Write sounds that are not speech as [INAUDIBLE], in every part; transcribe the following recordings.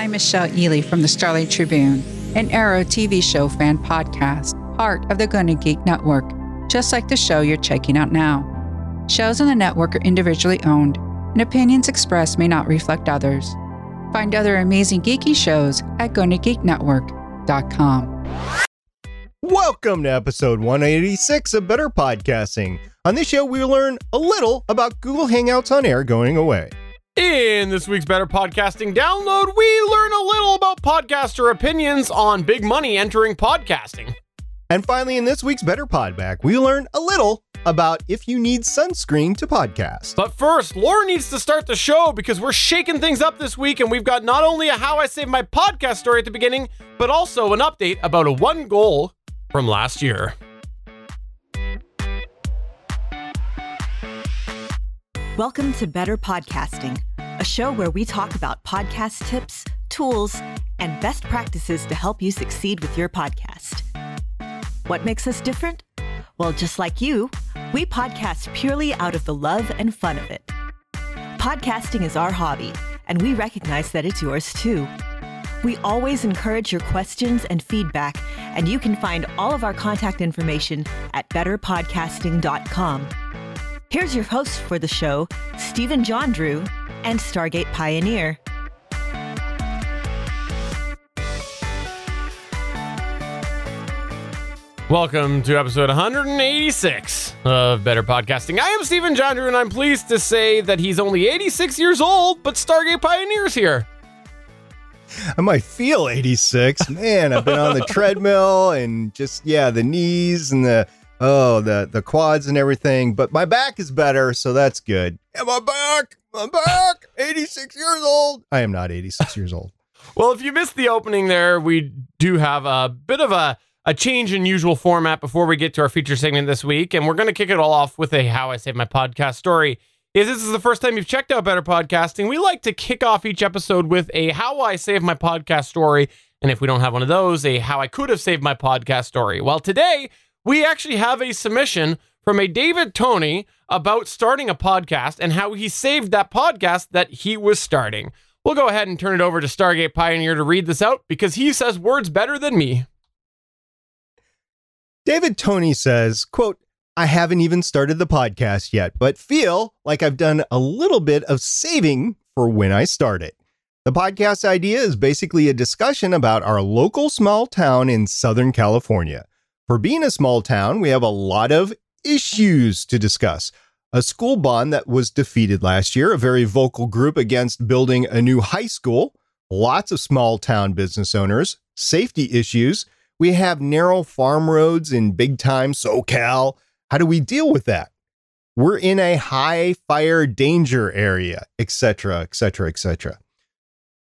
I'm Michelle Ely from the Starlight Tribune, an Arrow TV show fan podcast, part of the Gonna Geek Network, just like the show you're checking out now. Shows on the network are individually owned, and opinions expressed may not reflect others. Find other amazing geeky shows at GonnaGeekNetwork.com. Welcome to episode 186 of Better Podcasting. On this show, we learn a little about Google Hangouts on Air going away. In this week's Better Podcasting download, we learn a little about podcaster opinions on big money entering podcasting. And finally, in this week's Better Podback, we learn a little about if you need sunscreen to podcast. But first, Laura needs to start the show because we're shaking things up this week, and we've got not only a How I Saved My Podcast story at the beginning, but also an update about a one goal from last year. Welcome to Better Podcasting, a show where we talk about podcast tips, tools, and best practices to help you succeed with your podcast. What makes us different? Well, just like you, we podcast purely out of the love and fun of it. Podcasting is our hobby, and we recognize that it's yours too. We always encourage your questions and feedback, and you can find all of our contact information at betterpodcasting.com. Here's your host for the show, Stephen Jondrew and Stargate Pioneer. Welcome to episode 186 of Better Podcasting. I am Stephen Jondrew, and I'm pleased to say that he's only 86 years old, but Stargate Pioneer's here. I might feel 86. Man, I've been on the [LAUGHS] treadmill and just, yeah, the knees and the, oh, the, the quads and everything. But my back is better, so that's good. And my back, my back, 86 years old. I am not 86 years old. [LAUGHS] Well, if you missed the opening there, we do have a bit of a a change in usual format before we get to our feature segment this week. And we're going to kick it all off with a How I Saved My Podcast story. If this is the first time you've checked out Better Podcasting, we like to kick off each episode with a How I Saved My Podcast story. And if we don't have one of those, a How I Could Have Saved My Podcast story. Well, today we actually have a submission from a David Tony about starting a podcast and how he saved that podcast that he was starting. We'll go ahead and turn it over to Stargate Pioneer to read this out because he says words better than me. David Tony says, quote, I haven't even started the podcast yet, but feel like I've done a little bit of saving for when I start it. The podcast idea is basically a discussion about our local small town in Southern California. For being a small town, we have a lot of issues to discuss. A school bond that was defeated last year, a very vocal group against building a new high school, lots of small town business owners, safety issues, we have narrow farm roads in big time SoCal. How do we deal with that? We're in a high fire danger area, etc., etc., etc.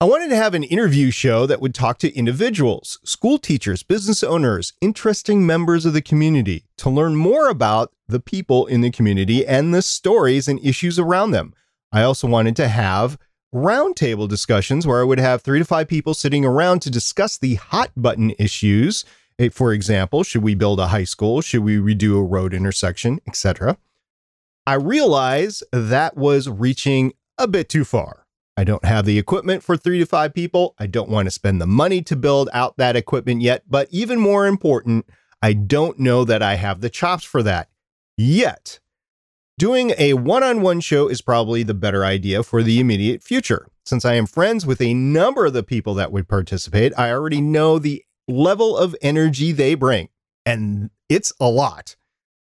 I wanted to have an interview show that would talk to individuals, school teachers, business owners, interesting members of the community to learn more about the people in the community and the stories and issues around them. I also wanted to have roundtable discussions where I would have three to five people sitting around to discuss the hot button issues. Eh, for example, should we build a high school? Should we redo a road intersection, etc. I realize that was reaching a bit too far. I don't have the equipment for three to five people. I don't want to spend the money to build out that equipment yet. But even more important, I don't know that I have the chops for that yet. Doing a one on one show is probably the better idea for the immediate future. Since I am friends with a number of the people that would participate, I already know the level of energy they bring. And it's a lot.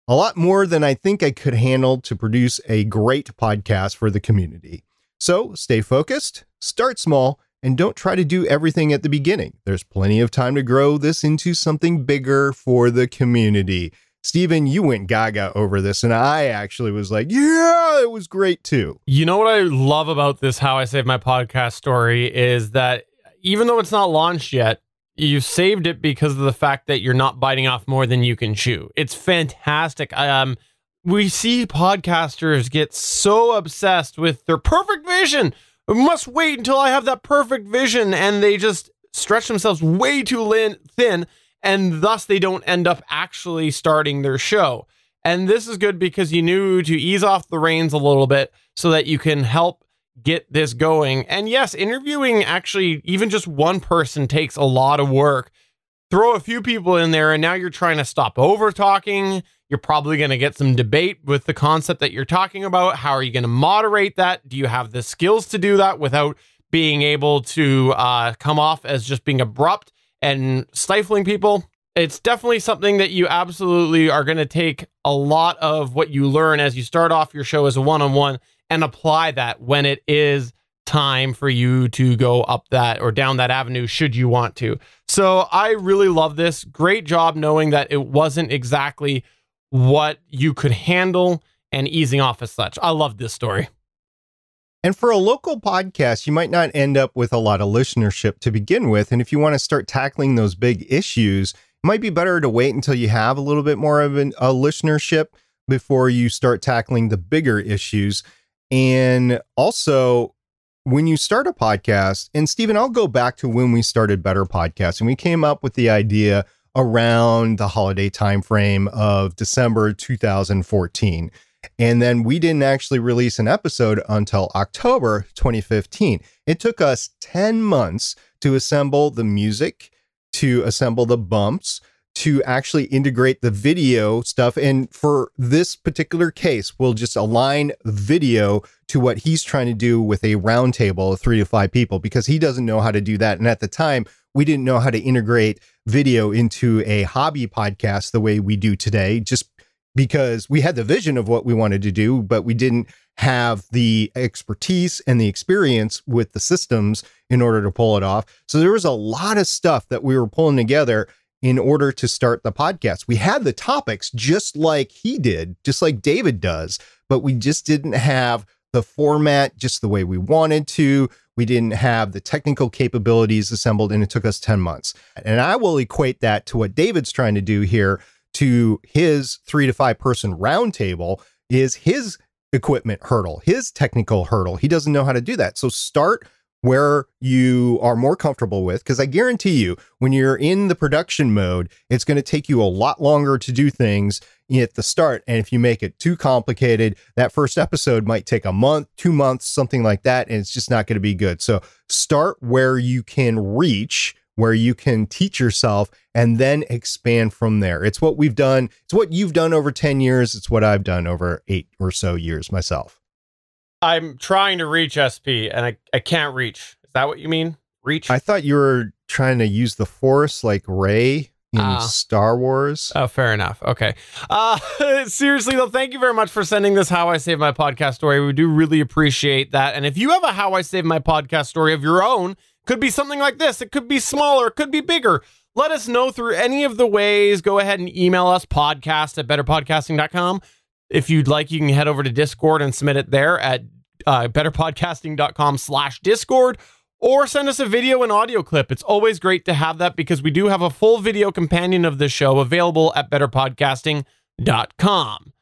A lot more than I think I could handle to produce a great podcast for the community. So stay focused, start small, and don't try to do everything at the beginning. There's plenty of time to grow this into something bigger for the community. Stephen, you went gaga over this, and I actually was like, yeah, it was great too. You know what I love about this How I Saved My Podcast story is that even though it's not launched yet, you saved it because of the fact that you're not biting off more than you can chew. It's fantastic. Um, we see podcasters get so obsessed with their perfect vision. Must wait until I have that perfect vision, and they just stretch themselves way too thin and thus they don't end up actually starting their show. And this is good because you knew to ease off the reins a little bit so that you can help get this going. And yes, interviewing actually, even just one person takes a lot of work. Throw a few people in there, and now you're trying to stop over talking. You're probably going to get some debate with the concept that you're talking about. How are you going to moderate that? Do you have the skills to do that without being able to uh, come off as just being abrupt and stifling people? It's definitely something that you absolutely are going to take a lot of what you learn as you start off your show as a one on one and apply that when it is time for you to go up that or down that avenue should you want to. So I really love this. Great job knowing that it wasn't exactly what you could handle and easing off as such. I love this story. And for a local podcast, you might not end up with a lot of listenership to begin with. And if you want to start tackling those big issues, it might be better to wait until you have a little bit more of an, a listenership before you start tackling the bigger issues. And also, when you start a podcast, and Stephen, I'll go back to when we started Better Podcast, and we came up with the idea around the holiday timeframe of December 2014. And then we didn't actually release an episode until October 2015. It took us 10 months to assemble the music, to assemble the bumps, to actually integrate the video stuff. And for this particular case, we'll just align video to what he's trying to do with a roundtable of three to five people because he doesn't know how to do that. And at the time, we didn't know how to integrate video into a hobby podcast the way we do today, just because we had the vision of what we wanted to do, but we didn't have the expertise and the experience with the systems in order to pull it off. So there was a lot of stuff that we were pulling together in order to start the podcast. We had the topics just like he did, just like David does, but we just didn't have the format just the way we wanted to. We didn't have the technical capabilities assembled, and it took us 10 months. And I will equate that to what David's trying to do here to his three to five person roundtable is his equipment hurdle, his technical hurdle. He doesn't know how to do that. So start where you are more comfortable with. Because I guarantee you, when you're in the production mode, it's going to take you a lot longer to do things at the start. And if you make it too complicated, that first episode might take a month, two months, something like that. And it's just not going to be good. So start where you can reach. Where you can teach yourself and then expand from there. It's what we've done. It's what you've done over 10 years. It's what I've done over eight or so years myself. I'm trying to reach SP and I, I can't reach. Is that what you mean? Reach? I thought you were trying to use the force like Rey in uh, Star Wars. Oh, fair enough. Okay. Uh [LAUGHS] seriously though, thank you very much for sending this How I Save My Podcast story. We do really appreciate that. And if you have a How I Save My Podcast story of your own, could be something like this. It could be smaller, it could be bigger. Let us know through any of the ways. Go ahead and email us podcast at betterpodcasting.com if you'd like, you can head over to Discord and submit it there at uh, betterpodcasting.com slash Discord or send us a video and audio clip. It's always great to have that because we do have a full video companion of the show available at betterpodcasting.com.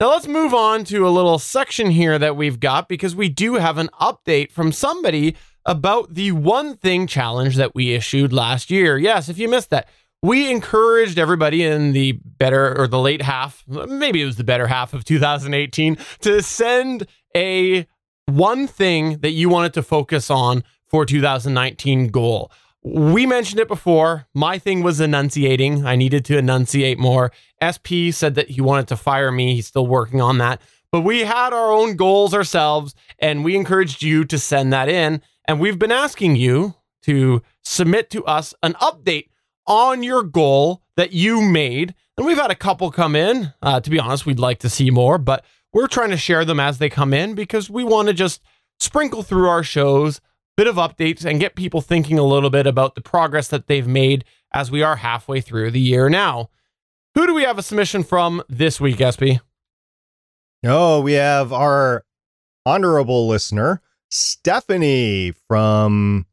Now let's move on to a little section here that we've got because we do have an update from somebody about the one thing challenge that we issued last year. Yes, if you missed that, we encouraged everybody in the better or the late half, maybe it was the better half of 2018, to send a one thing that you wanted to focus on for 2019 goal. We mentioned it before. My thing was enunciating. I needed to enunciate more. SP said that he wanted to fire me. He's still working on that. But we had our own goals ourselves, and we encouraged you to send that in. And we've been asking you to submit to us an update on your goal that you made. And we've had a couple come in. Uh, to be honest, we'd like to see more, but we're trying to share them as they come in because we want to just sprinkle through our shows, bit of updates, and get people thinking a little bit about the progress that they've made as we are halfway through the year now. Who do we have a submission from this week, SP? Oh, we have our honorable listener, Stephanie from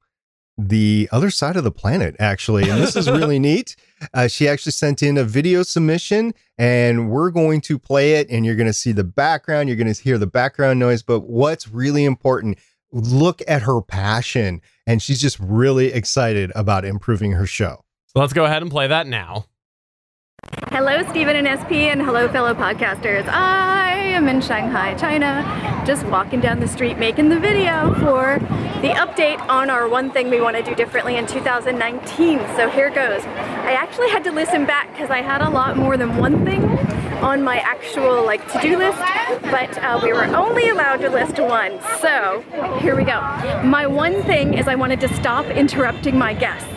the other side of the planet, actually. And this is really [LAUGHS] neat. Uh, she actually sent in a video submission, and we're going to play it. And you're going to see the background, you're going to hear the background noise. But what's really important, look at her passion. And she's just really excited about improving her show. So let's go ahead and play that now. Hello, Stephen and SP, and hello, fellow podcasters. I am in Shanghai, China, just walking down the street making the video for the update on our one thing we want to do differently in 2019. So here goes. I actually had to listen back because I had a lot more than one thing on my actual like to-do list, but uh, we were only allowed to list one. So here we go. My one thing is I wanted to stop interrupting my guests.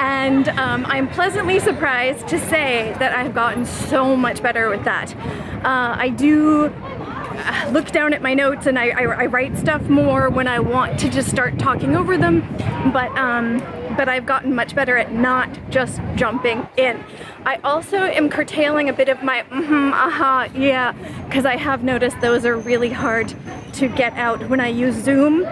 And um, I'm pleasantly surprised to say that I've gotten so much better with that. Uh, I do uh, look down at my notes and I, I, I, write stuff more when I want to just start talking over them, but um, but I've gotten much better at not just jumping in. I also am curtailing a bit of my mm-hmm, aha, uh-huh, yeah, because I have noticed those are really hard to get out when I use Zoom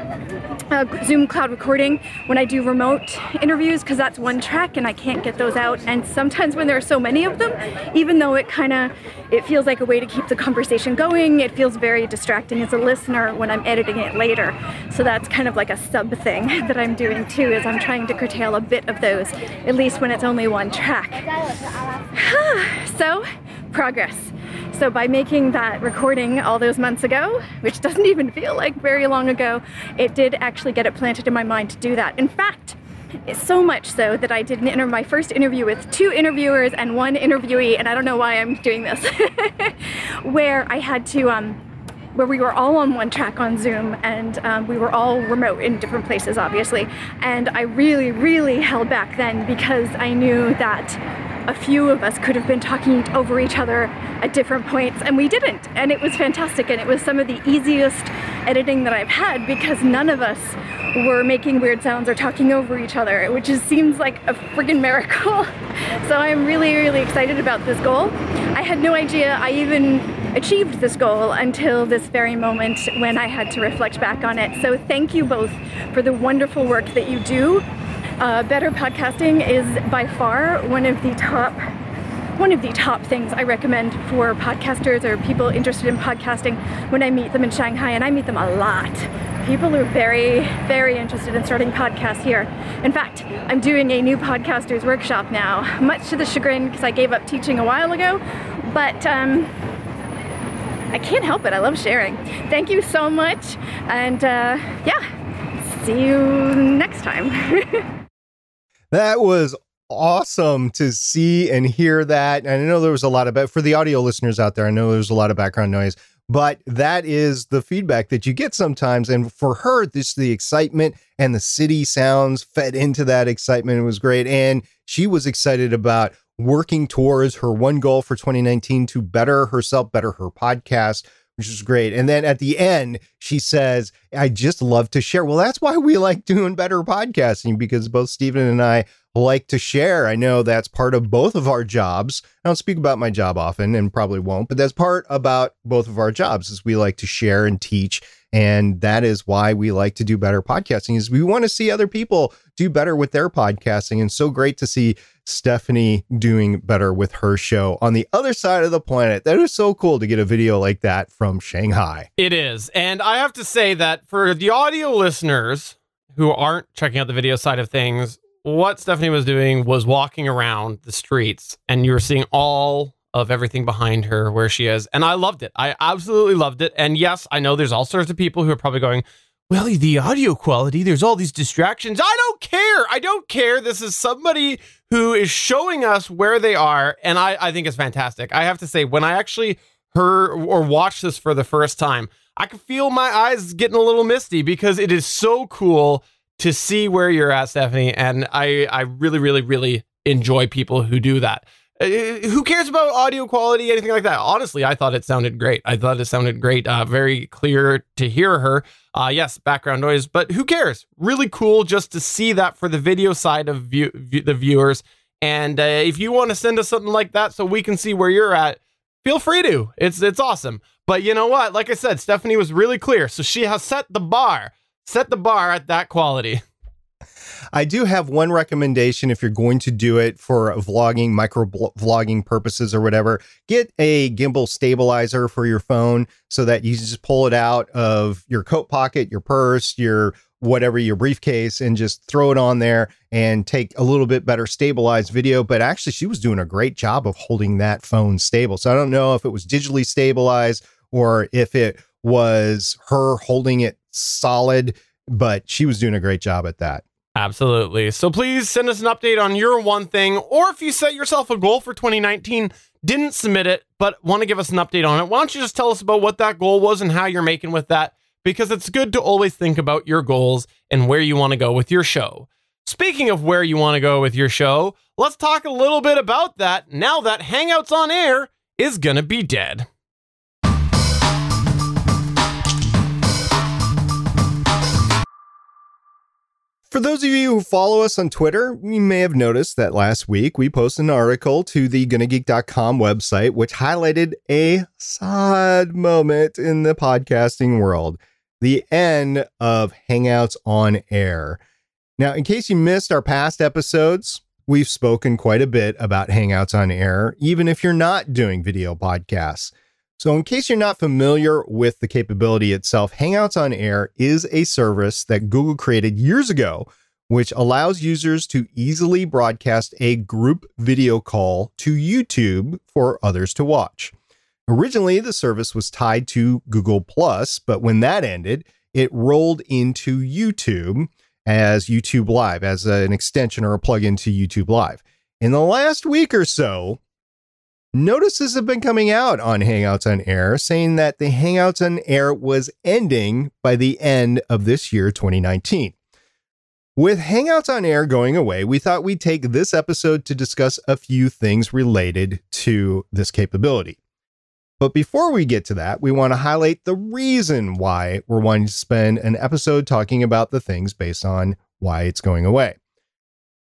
uh, Zoom cloud recording when I do remote interviews because that's one track and I can't get those out. And sometimes when there are so many of them, even though it kind of it feels like a way to keep the conversation going, it feels very distracting as a listener when I'm editing it later. So that's kind of like a sub thing [LAUGHS] that I'm doing too. Is I'm trying to curtail a bit of those, at least when it's only one track. [SIGHS] so progress. So by making that recording all those months ago, which doesn't even feel like very long ago, it did actually get it planted in my mind to do that. In fact, so much so that I did an inter- my first interview with two interviewers and one interviewee, and I don't know why I'm doing this, [LAUGHS] where I had to, um, where we were all on one track on Zoom and um, we were all remote in different places, obviously. And I really, really held back then because I knew that a few of us could have been talking over each other at different points, and we didn't. And it was fantastic, and it was some of the easiest editing that I've had because none of us were making weird sounds or talking over each other, which just seems like a friggin' miracle. [LAUGHS] so I'm really, really excited about this goal. I had no idea I even achieved this goal until this very moment when I had to reflect back on it. So thank you both for the wonderful work that you do uh, better podcasting is by far one of the top one of the top things I recommend for podcasters or people interested in podcasting when I meet them in Shanghai, and I meet them a lot. People are very, very interested in starting podcasts here. In fact, I'm doing a new podcasters workshop now, much to the chagrin because I gave up teaching a while ago, but um, I can't help it. I love sharing. Thank you so much, and uh, yeah, see you next time. [LAUGHS] That was awesome to see and hear that. And I know there was a lot of, but for the audio listeners out there, I know there's a lot of background noise, but that is the feedback that you get sometimes. And for her, this the excitement and the city sounds fed into that excitement. It was great. And she was excited about working towards her one goal for 2019 to better herself, better her podcast, which is great. And then at the end, she says, I just love to share. Well, that's why we like doing better podcasting because both Stephen and I like to share. I know that's part of both of our jobs. I don't speak about my job often and probably won't, but that's part about both of our jobs is we like to share and teach. And that is why we like to do better podcasting is we want to see other people do better with their podcasting. And so great to see Stephanie doing better with her show on the other side of the planet. That is so cool to get a video like that from Shanghai. It is. And I have to say that for the audio listeners who aren't checking out the video side of things, what Stephanie was doing was walking around the streets and you were seeing all of everything behind her where she is. And I loved it. I absolutely loved it. And yes, I know there's all sorts of people who are probably going, well, the audio quality, there's all these distractions. I don't care. I don't care. This is somebody who is showing us where they are. And I, I think it's fantastic. I have to say, when I actually heard or watched this for the first time, I could feel my eyes getting a little misty because it is so cool to see where you're at, Stephanie. And I, I really, really, really enjoy people who do that. Uh, who cares about audio quality, anything like that? Honestly, I thought it sounded great. I thought it sounded great. Uh, very clear to hear her. Uh, yes, background noise, but who cares? Really cool just to see that for the video side of view, view the viewers. And uh, if you want to send us something like that so we can see where you're at, feel free to. It's it's awesome. But you know what? Like I said, Stephanie was really clear. So she has set the bar, set the bar at that quality. [LAUGHS] I do have one recommendation if you're going to do it for vlogging, micro vlogging purposes or whatever. Get a gimbal stabilizer for your phone so that you just pull it out of your coat pocket, your purse, your whatever your briefcase and just throw it on there and take a little bit better stabilized video but actually she was doing a great job of holding that phone stable so i don't know if it was digitally stabilized or if it was her holding it solid, but she was doing a great job at that. Absolutely. So please send us an update on your one thing, or if you set yourself a goal for 2019, didn't submit it, but want to give us an update on it, why don't you just tell us about what that goal was and how you're making with that? Because it's good to always think about your goals and where you want to go with your show. Speaking of where you want to go with your show, let's talk a little bit about that now that Hangouts on Air is going to be dead. For those of you who follow us on Twitter, you may have noticed that last week we posted an article to the GonnaGeek.com website, which highlighted a sad moment in the podcasting world the end of Hangouts on Air. Now, in case you missed our past episodes, we've spoken quite a bit about Hangouts on Air, even if you're not doing video podcasts. So, in case you're not familiar with the capability itself, Hangouts on Air is a service that Google created years ago, which allows users to easily broadcast a group video call to YouTube for others to watch. Originally, the service was tied to Google Plus, but when that ended, it rolled into YouTube as YouTube Live, as an extension or a plugin to YouTube Live. In the last week or so, notices have been coming out on Hangouts on Air saying that the Hangouts on Air was ending by the end of this year, 2019. With Hangouts on Air going away, we thought we'd take this episode to discuss a few things related to this capability. But before we get to that, we want to highlight the reason why we're wanting to spend an episode talking about the things based on why it's going away.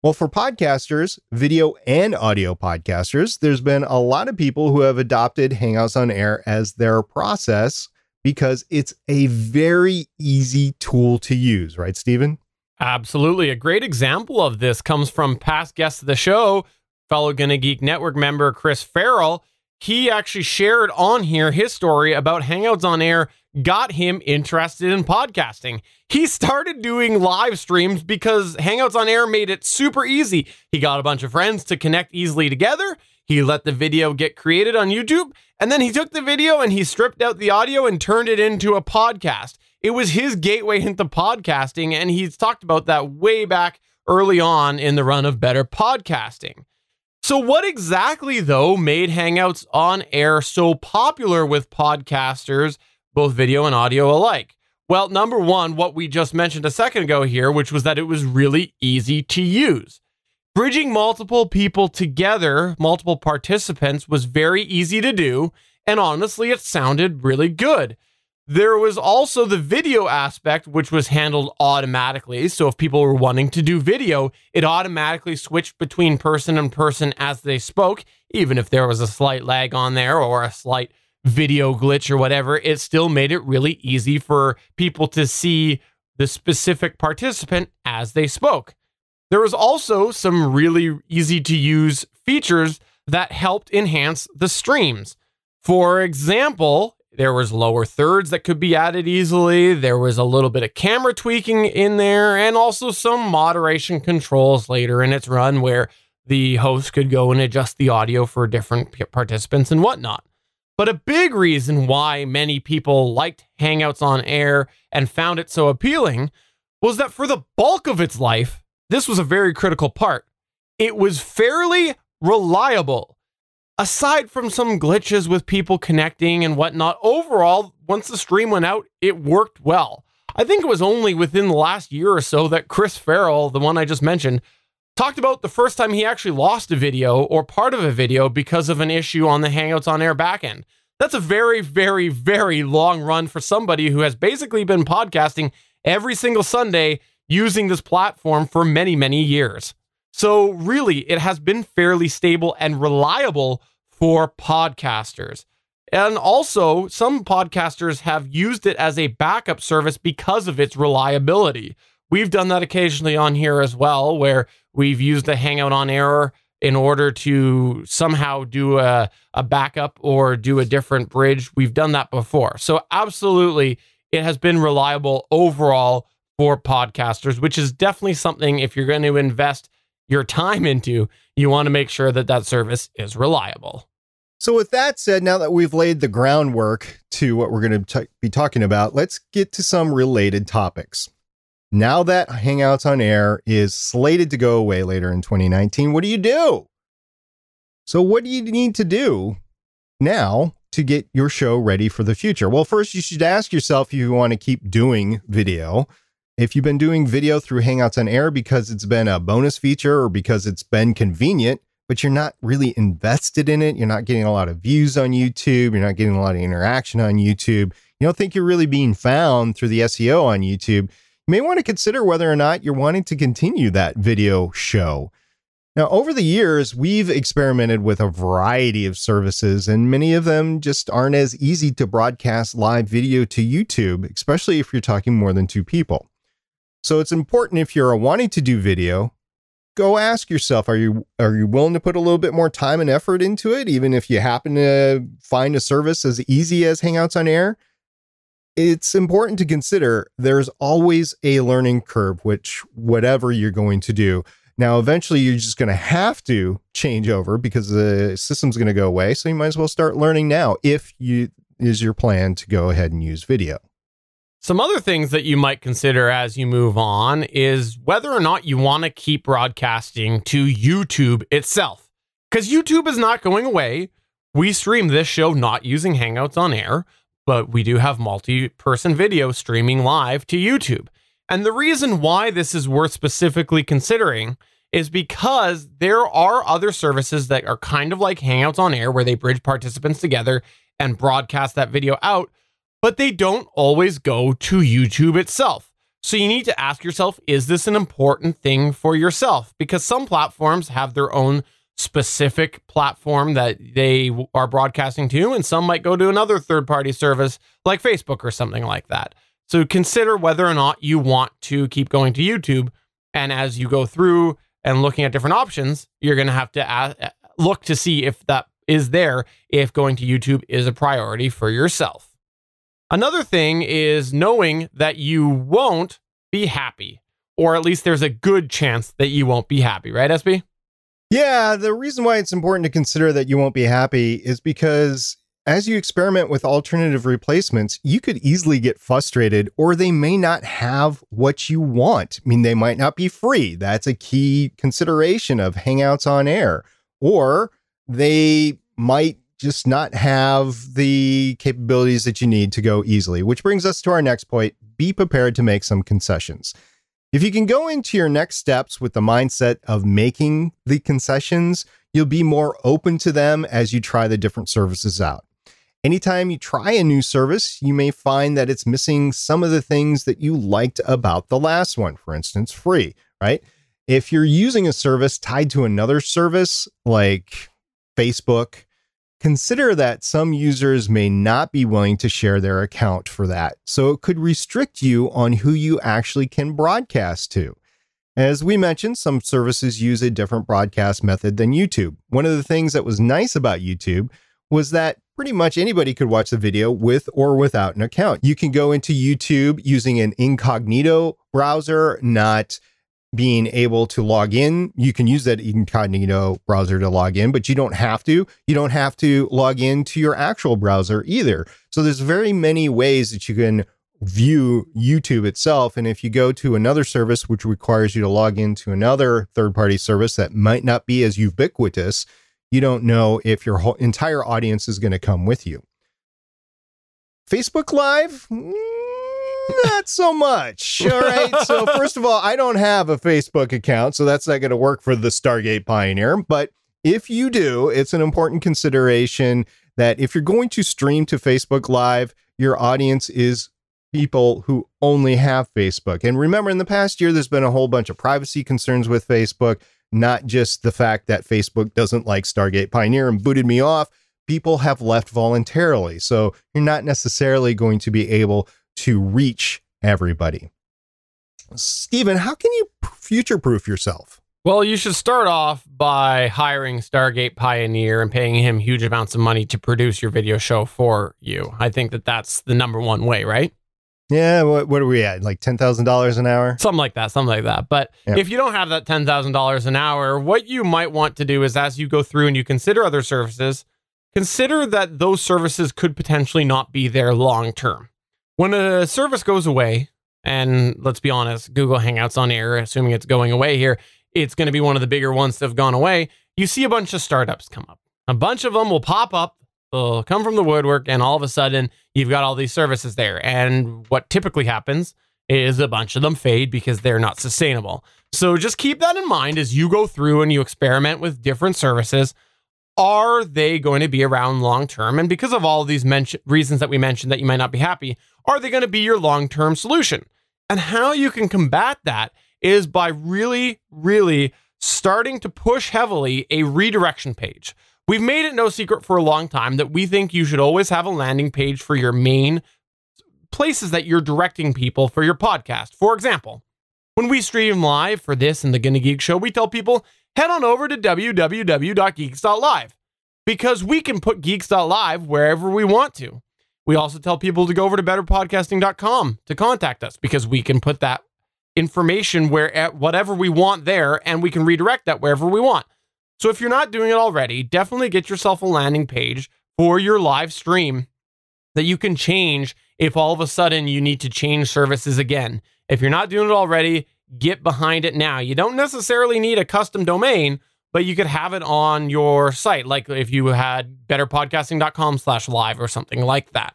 Well, for podcasters, video and audio podcasters, there's been a lot of people who have adopted Hangouts on Air as their process because it's a very easy tool to use, right, Stephen? Absolutely. A great example of this comes from past guests of the show, fellow Gonna Geek Network member Chris Farrell. He actually shared on here his story about Hangouts on Air got him interested in podcasting. He started doing live streams because Hangouts on Air made it super easy. He got a bunch of friends to connect easily together. He let the video get created on YouTube, and then he took the video and he stripped out the audio and turned it into a podcast. It was his gateway into podcasting, and he's talked about that way back early on in the run of better podcasting. So, what exactly, though, made Hangouts on Air so popular with podcasters both video and audio alike? Well, number one, what we just mentioned a second ago here, which was that it was really easy to use. Bridging multiple people together, multiple participants, was very easy to do, and honestly, it sounded really good. There was also the video aspect, which was handled automatically. So if people were wanting to do video, it automatically switched between person and person as they spoke, even if there was a slight lag on there or a slight video glitch or whatever, it still made it really easy for people to see the specific participant as they spoke. There was also some really easy to use features that helped enhance the streams. For example, there was lower thirds that could be added easily. There was a little bit of camera tweaking in there and also some moderation controls later in its run where the host could go and adjust the audio for different participants and whatnot. But a big reason why many people liked Hangouts on Air and found it so appealing was that for the bulk of its life, this was a very critical part. It was fairly reliable. Aside from some glitches with people connecting and whatnot, overall, once the stream went out, it worked well. I think it was only within the last year or so that Chris Farrell, the one I just mentioned, talked about the first time he actually lost a video or part of a video because of an issue on the Hangouts on Air backend. That's a very, very, very long run for somebody who has basically been podcasting every single Sunday using this platform for many, many years. So, really, it has been fairly stable and reliable for podcasters. And also, some podcasters have used it as a backup service because of its reliability. We've done that occasionally on here as well, where we've used the Hangout on Air in order to somehow do a, a backup or do a different bridge. We've done that before. So, absolutely, it has been reliable overall for podcasters, which is definitely something if you're going to invest your time into, you want to make sure that that service is reliable. So, with that said, now that we've laid the groundwork to what we're going to be talking about, let's get to some related topics. Now that Hangouts on Air is slated to go away later in 2019, what do you do? So, what do you need to do now to get your show ready for the future? Well, first, you should ask yourself if you want to keep doing video. If you've been doing video through Hangouts on Air because it's been a bonus feature or because it's been convenient, but you're not really invested in it, you're not getting a lot of views on YouTube, you're not getting a lot of interaction on YouTube, you don't think you're really being found through the SEO on YouTube, you may want to consider whether or not you're wanting to continue that video show. Now, over the years, we've experimented with a variety of services, and many of them just aren't as easy to broadcast live video to YouTube, especially if you're talking more than two people. So it's important if you're wanting to do video, go ask yourself, are you are you willing to put a little bit more time and effort into it, even if you happen to find a service as easy as Hangouts on Air? It's important to consider there's always a learning curve, which whatever you're going to do. Now, eventually, you're just going to have to change over because the system's going to go away. So you might as well start learning now if you is your plan to go ahead and use video. Some other things that you might consider as you move on is whether or not you want to keep broadcasting to YouTube itself. Because YouTube is not going away. We stream this show not using Hangouts on air, but we do have multi person video streaming live to YouTube. And the reason why this is worth specifically considering is because there are other services that are kind of like Hangouts on Air, where they bridge participants together and broadcast that video out, but they don't always go to YouTube itself. So you need to ask yourself is this an important thing for yourself? Because some platforms have their own specific platform that they are broadcasting to, and some might go to another third party service like Facebook or something like that. So consider whether or not you want to keep going to YouTube. And as you go through and looking at different options, you're going to have to ask, look to see if that is there, if going to YouTube is a priority for yourself. Another thing is knowing that you won't be happy, or at least there's a good chance that you won't be happy, right, SP? Yeah, the reason why it's important to consider that you won't be happy is because as you experiment with alternative replacements, you could easily get frustrated or they may not have what you want. I mean, they might not be free. That's a key consideration of Hangouts on air. Or they might just not have the capabilities that you need to go easily, which brings us to our next point be prepared to make some concessions. If you can go into your next steps with the mindset of making the concessions, you'll be more open to them as you try the different services out. Anytime you try a new service, you may find that it's missing some of the things that you liked about the last one, for instance, free, right? If you're using a service tied to another service like Facebook, consider that some users may not be willing to share their account for that. So it could restrict you on who you actually can broadcast to. As we mentioned, some services use a different broadcast method than YouTube. One of the things that was nice about YouTube was that pretty much anybody could watch the video with or without an account. You can go into YouTube using an incognito browser, not being able to log in. You can use that incognito browser to log in, but you don't have to. You don't have to log in to your actual browser either. So there's very many ways that you can view YouTube itself. And if you go to another service, which requires you to log into another third party service that might not be as ubiquitous, you don't know if your whole entire audience is going to come with you. Facebook Live, mm, not so much. All right. So, [LAUGHS] first of all, I don't have a Facebook account, so that's not going to work for the Stargate Pioneer. But if you do, it's an important consideration that if you're going to stream to Facebook Live, your audience is people who only have Facebook. And remember, in the past year, there's been a whole bunch of privacy concerns with Facebook not just the fact that Facebook doesn't like Stargate Pioneer and booted me off. People have left voluntarily. So you're not necessarily going to be able to reach everybody. Stephen, how can you future proof yourself? Well, you should start off by hiring Stargate Pioneer and paying him huge amounts of money to produce your video show for you. I think that that's the number one way, right? Yeah, what, what are we at? Like ten thousand dollars an hour? Something like that, something like that. But if you don't have that ten thousand dollars an hour, what you might want to do is as you go through and you consider other services, consider that those services could potentially not be there long term. When a service goes away, and let's be honest, Google Hangouts on air, assuming it's going away here, it's going to be one of the bigger ones that have gone away. You see a bunch of startups come up. A bunch of them will pop up, they'll come from the woodwork, and all of a sudden you've got all these services there. And what typically happens is a bunch of them fade because they're not sustainable. So just keep that in mind as you go through and you experiment with different services. Are they going to be around long term? And because of all of these men- reasons that we mentioned that you might not be happy, are they going to be your long term solution? And how you can combat that is by really, really starting to push heavily a redirection page. We've made it no secret for a long time that we think you should always have a landing page for your main places that you're directing people for your podcast. For example, when we stream live for this and the Gonna Geek show, we tell people head on over to www.geeks.live because we can put geeks.live wherever we want to. We also tell people to go over to betterpodcasting.com to contact us because we can put that information where at whatever we want there and we can redirect that wherever we want. So if you're not doing it already, definitely get yourself a landing page for your live stream that you can change if all of a sudden you need to change services again. If you're not doing it already, get behind it now. You don't necessarily need a custom domain, but you could have it on your site, like if you had betterpodcasting.com slash live or something like that.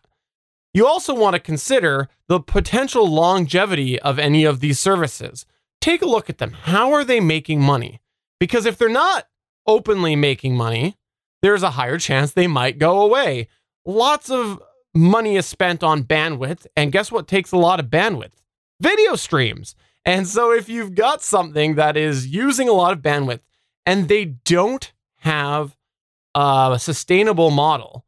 You also want to consider the potential longevity of any of these services. Take a look at them. How are they making money? Because if they're not openly making money, there's a higher chance they might go away. Lots of money is spent on bandwidth, and guess what takes a lot of bandwidth? Video streams. And so if you've got something that is using a lot of bandwidth and they don't have a sustainable model,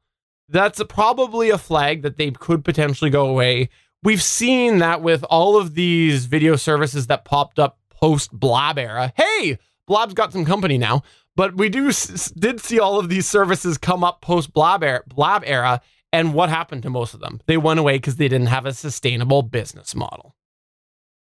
that's probably a flag that they could potentially go away. We've seen that with all of these video services that popped up post Blab era. Hey, Blab's got some company now, but we do did see all of these services come up post Blab era, Blab era, and what happened to most of them? They went away because they didn't have a sustainable business model.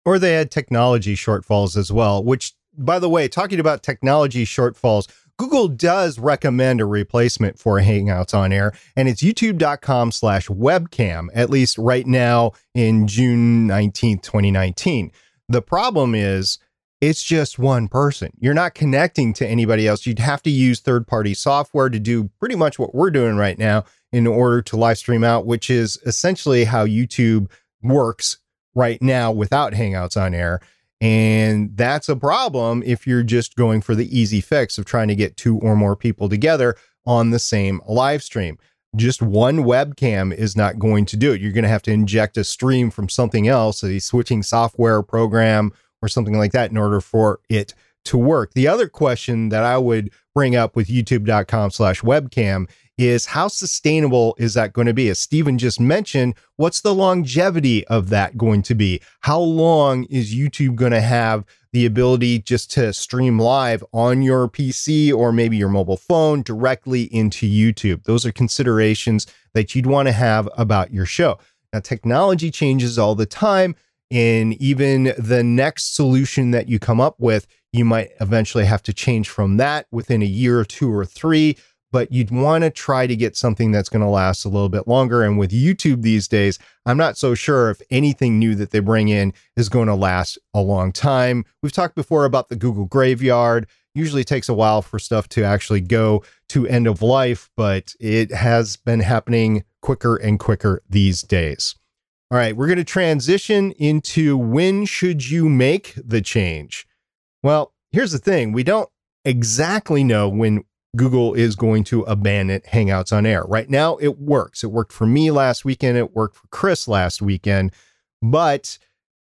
Or they had technology shortfalls as well, which, by the way, talking about technology shortfalls, Google does recommend a replacement for Hangouts on Air, and it's youtube.com slash webcam, at least right now in June 19th, 2019. The problem is it's just one person. You're not connecting to anybody else. You'd have to use third party software to do pretty much what we're doing right now in order to live stream out, which is essentially how YouTube works right now without Hangouts on Air. And that's a problem if you're just going for the easy fix of trying to get two or more people together on the same live stream. Just one webcam is not going to do it. You're going to have to inject a stream from something else, a switching software program or something like that in order for it to work. The other question that I would bring up with youtube.com slash webcam is how sustainable is that going to be? As Stephen just mentioned, what's the longevity of that going to be? How long is YouTube going to have the ability just to stream live on your PC or maybe your mobile phone directly into YouTube? Those are considerations that you'd want to have about your show. Now, technology changes all the time. And even the next solution that you come up with, you might eventually have to change from that within a year or two or three but you'd want to try to get something that's going to last a little bit longer. And with YouTube these days, I'm not so sure if anything new that they bring in is going to last a long time. We've talked before about the Google Graveyard. Usually takes a while for stuff to actually go to end of life, but it has been happening quicker and quicker these days. All right, we're going to transition into when should you make the change? Well, here's the thing we don't exactly know when Google is going to abandon Hangouts on Air. Right now, it works. It worked for me last weekend. It worked for Chris last weekend. But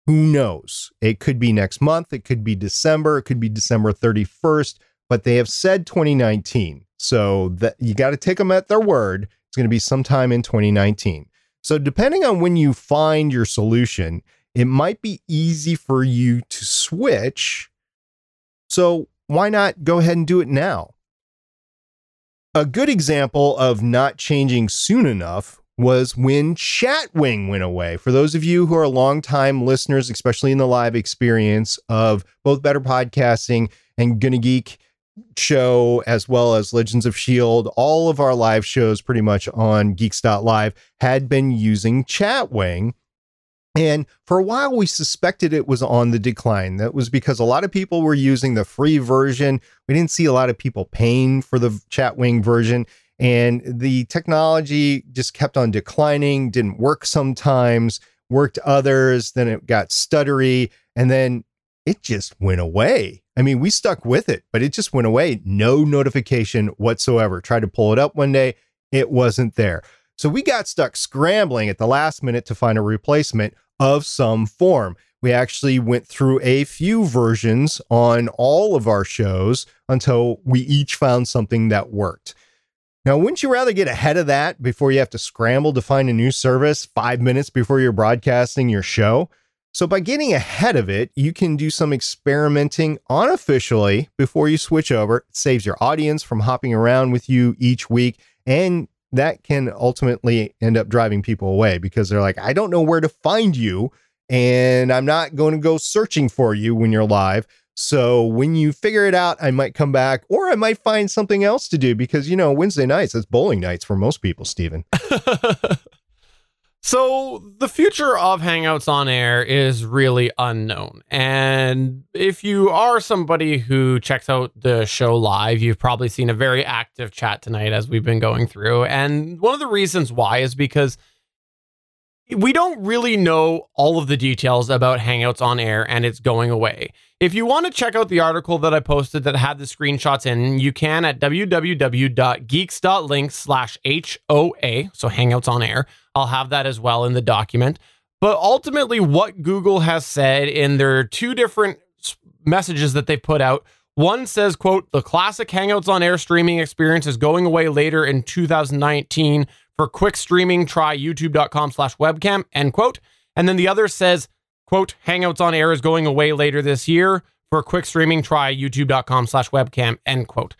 who knows? It could be next month. It could be December. It could be December 31st. But they have said 2019. So that you got to take them at their word. It's going to be sometime in 2019. So depending on when you find your solution, it might be easy for you to switch. So why not go ahead and do it now? A good example of not changing soon enough was when Chatwing went away. For those of you who are longtime listeners, especially in the live experience of both Better Podcasting and Gonna Geek, show as well as Legends of S.H.I.E.L.D., all of our live shows pretty much on Geeks.live had been using Chatwing. And for a while, we suspected it was on the decline. That was because a lot of people were using the free version. We didn't see a lot of people paying for the Chatwing version. And the technology just kept on declining, didn't work sometimes, worked others. Then it got stuttery. And then it just went away. I mean, we stuck with it, but it just went away. No notification whatsoever. Tried to pull it up one day, it wasn't there. So we got stuck scrambling at the last minute to find a replacement of some form. We actually went through a few versions on all of our shows until we each found something that worked. Now, wouldn't you rather get ahead of that before you have to scramble to find a new service five minutes before you're broadcasting your show? So, by getting ahead of it, you can do some experimenting unofficially before you switch over. It saves your audience from hopping around with you each week. And that can ultimately end up driving people away because they're like, I don't know where to find you. And I'm not going to go searching for you when you're live. So when you figure it out, I might come back or I might find something else to do because, you know, Wednesday nights, it's bowling nights for most people, Stephen. [LAUGHS] so the future of Hangouts on Air is really unknown. And if you are somebody who checks out the show live, you've probably seen a very active chat tonight as we've been going through. And one of the reasons why is because we don't really know all of the details about Hangouts on air and it's going away. If you want to check out the article that I posted that had the screenshots in, you can at www.geeks.link slash HOA, so Hangouts on air. I'll have that as well in the document. But ultimately, what Google has said in their two different messages that they put out one says, quote, the classic Hangouts on air streaming experience is going away later in 2019 for quick streaming, try youtube.com slash webcam, end quote. And then the other says, quote, Hangouts on Air is going away later this year. For quick streaming, try youtube.com slash webcam, end quote.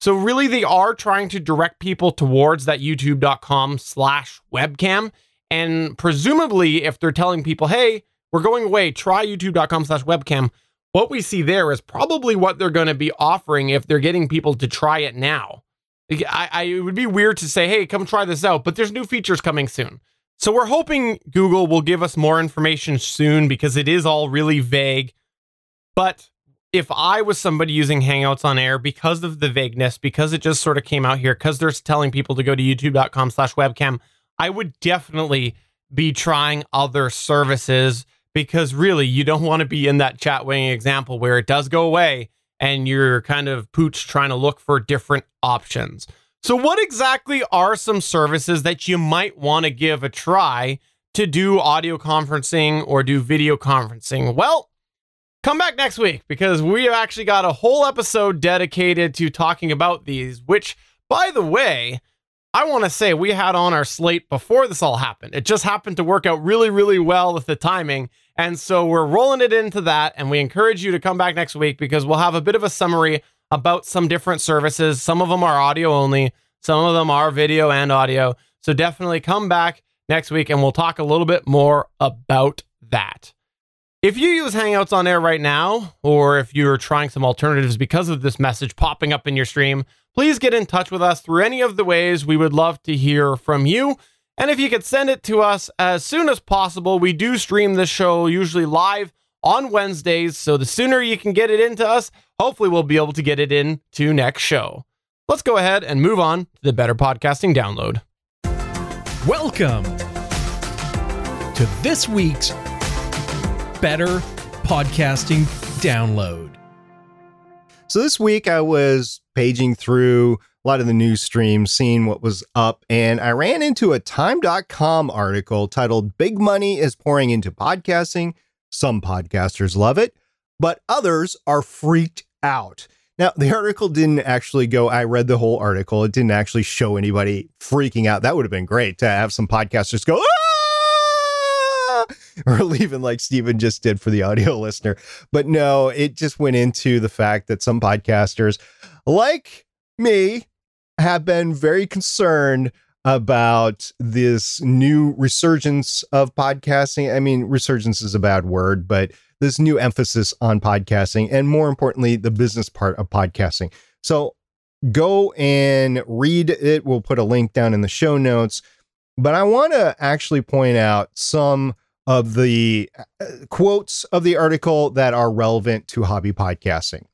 So really they are trying to direct people towards that youtube.com slash webcam. And presumably if they're telling people, hey, we're going away, try youtube.com slash webcam, what we see there is probably what they're going to be offering if they're getting people to try it now. I, I, it would be weird to say, hey, come try this out, but there's new features coming soon. So we're hoping Google will give us more information soon because it is all really vague. But if I was somebody using Hangouts on air because of the vagueness, because it just sort of came out here, because they're telling people to go to youtube.com slash webcam, I would definitely be trying other services because really you don't want to be in that Chatwing example where it does go away and you're kind of pooch trying to look for different options. So, what exactly are some services that you might want to give a try to do audio conferencing or do video conferencing? Well, come back next week because we have actually got a whole episode dedicated to talking about these, which, by the way, I want to say we had on our slate before this all happened. It just happened to work out really, really well with the timing. And so we're rolling it into that. And we encourage you to come back next week because we'll have a bit of a summary about some different services. Some of them are audio only, some of them are video and audio. So definitely come back next week and we'll talk a little bit more about that. If you use Hangouts on air right now, or if you're trying some alternatives because of this message popping up in your stream, please get in touch with us through any of the ways. We would love to hear from you. And if you could send it to us as soon as possible, we do stream this show usually live on Wednesdays. So the sooner you can get it into us, hopefully we'll be able to get it in to next show. Let's go ahead and move on to the Better Podcasting download. Welcome to this week's Better Podcasting Download. So this week I was paging through a lot of the news streams, seeing what was up, and I ran into a time.com article titled Big Money is Pouring into Podcasting. Some podcasters love it, but others are freaked out. Now, the [LAUGHS] article didn't actually go, I read the whole article. It didn't actually show anybody freaking out. That would have been great to have some podcasters go, ah! [LAUGHS] or even like Stephen just did for the audio [LAUGHS] listener. But no, it just went into the fact that some podcasters, like me, have been very concerned about this new resurgence of podcasting. I mean, resurgence is a bad word, but this new emphasis on podcasting and more importantly, the business part of podcasting. So go and read it. We'll put a link down in the show notes. But I want to actually point out some of the uh, quotes of the article that are relevant to hobby podcasting.